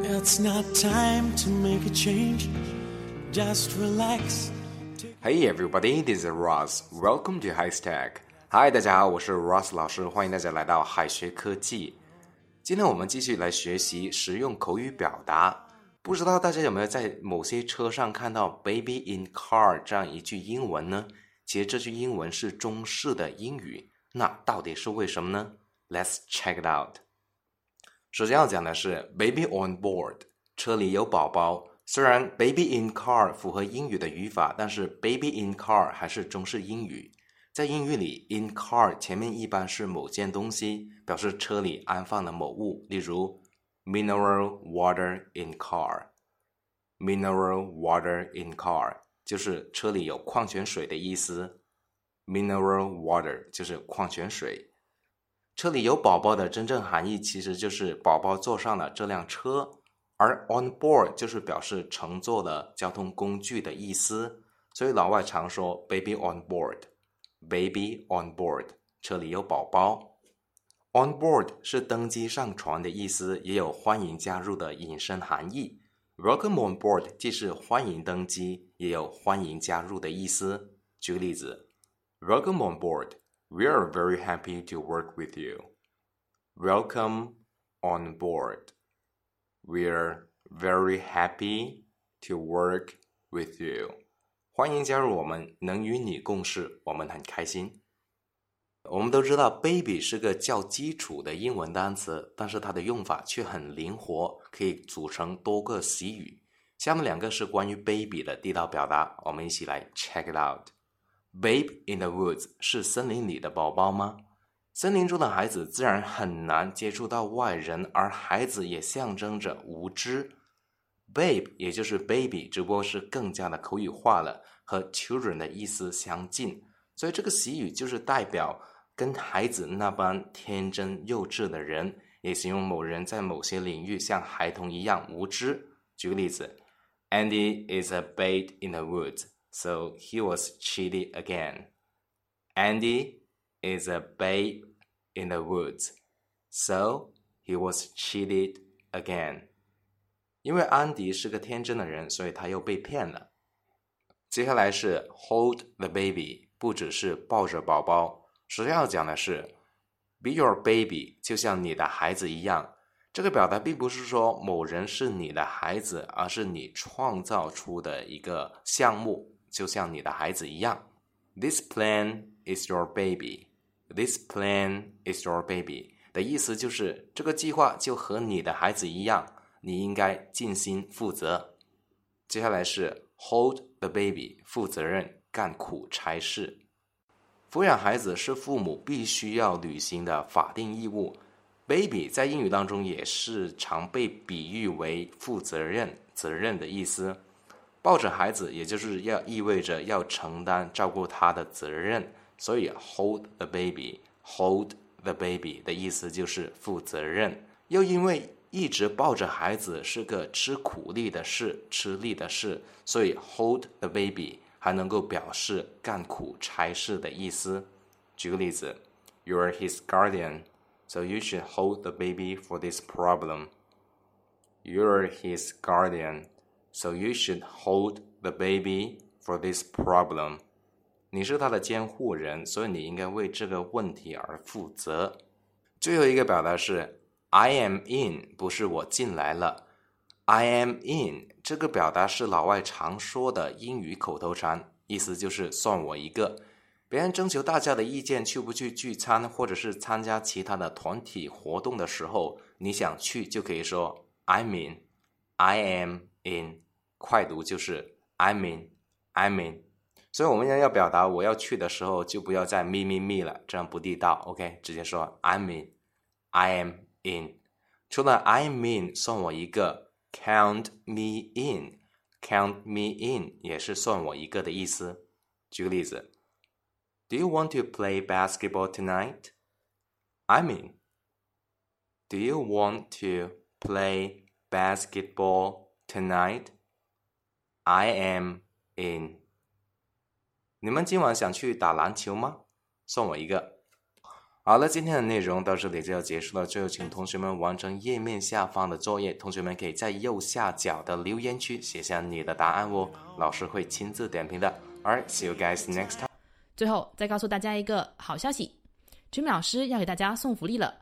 It's not time to make a change. Just relax. Hey everybody, this is Ross. Welcome to High Stack. Hi，大家好，我是 Ross 老师，欢迎大家来到海学科技。今天我们继续来学习实用口语表达。不知道大家有没有在某些车上看到 “baby in car” 这样一句英文呢？其实这句英文是中式的英语，那到底是为什么呢？Let's check it out。首先要讲的是 “baby on board”，车里有宝宝。虽然 “baby in car” 符合英语的语法，但是 “baby in car” 还是中式英语。在英语里，“in car” 前面一般是某件东西，表示车里安放的某物，例如 “mineral water in car”。“mineral water in car” 就是车里有矿泉水的意思。“mineral water” 就是矿泉水。车里有宝宝的真正含义其实就是宝宝坐上了这辆车，而 on board 就是表示乘坐的交通工具的意思，所以老外常说 baby on board，baby on board，车里有宝宝。on board 是登机上船的意思，也有欢迎加入的引申含义。Welcome on board 既是欢迎登机，也有欢迎加入的意思。举个例子，Welcome on board。We are very happy to work with you. Welcome on board. We are very happy to work with you. 欢迎加入我们，能与你共事，我们很开心。我们都知道，baby 是个较基础的英文单词，但是它的用法却很灵活，可以组成多个习语。下面两个是关于 baby 的地道表达，我们一起来 check it out。Babe in the woods 是森林里的宝宝吗？森林中的孩子自然很难接触到外人，而孩子也象征着无知。Babe 也就是 baby，只不过是更加的口语化了，和 children 的意思相近，所以这个习语就是代表跟孩子那般天真幼稚的人，也形容某人在某些领域像孩童一样无知。举个例子，Andy is a babe in the woods。So he was cheated again. Andy is a babe in the woods. So he was cheated again. 因为安迪是个天真的人，所以他又被骗了。接下来是 hold the baby，不只是抱着宝宝，实际要讲的是 be your baby，就像你的孩子一样。这个表达并不是说某人是你的孩子，而是你创造出的一个项目。就像你的孩子一样，This plan is your baby. This plan is your baby 的意思就是这个计划就和你的孩子一样，你应该尽心负责。接下来是 hold the baby，负责任干苦差事。抚养孩子是父母必须要履行的法定义务。Baby 在英语当中也是常被比喻为负责任、责任的意思。抱着孩子，也就是要意味着要承担照顾他的责任，所以 hold the baby，hold the baby 的意思就是负责任。又因为一直抱着孩子是个吃苦力的事，吃力的事，所以 hold the baby 还能够表示干苦差事的意思。举个例子，You're his guardian，so you should hold the baby for this problem. You're his guardian. So you should hold the baby for this problem. 你是他的监护人，所以你应该为这个问题而负责。最后一个表达是 I am in，不是我进来了。I am in 这个表达是老外常说的英语口头禅，意思就是算我一个。别人征求大家的意见，去不去聚餐，或者是参加其他的团体活动的时候，你想去就可以说 I'm in，I am in。快读就是 I'm in，I'm in，所以我们要要表达我要去的时候，就不要再 me me me 了，这样不地道。OK，直接说 I'm in，I am in。除了 I'm in，算我一个，count me in，count me in 也是算我一个的意思。举个例子，Do you want to play basketball tonight？I'm in。Do you want to play basketball tonight？I am in。你们今晚想去打篮球吗？送我一个。好了，今天的内容到这里就要结束了。最后，请同学们完成页面下方的作业。同学们可以在右下角的留言区写下你的答案哦，老师会亲自点评的。Alright, see you guys next time. 最后再告诉大家一个好消息，Jimmy 老师要给大家送福利了，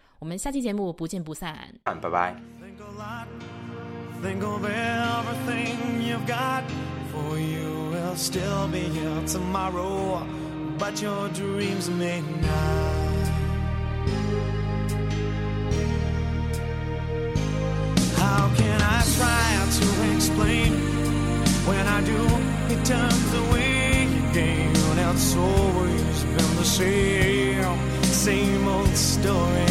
我们下期节目不见不散。拜拜。 Think a lot, think of everything you've got. For you will still be here tomorrow, but your dreams may not. How can I try to explain when I do? It turns away again. It's always been the same, same old story.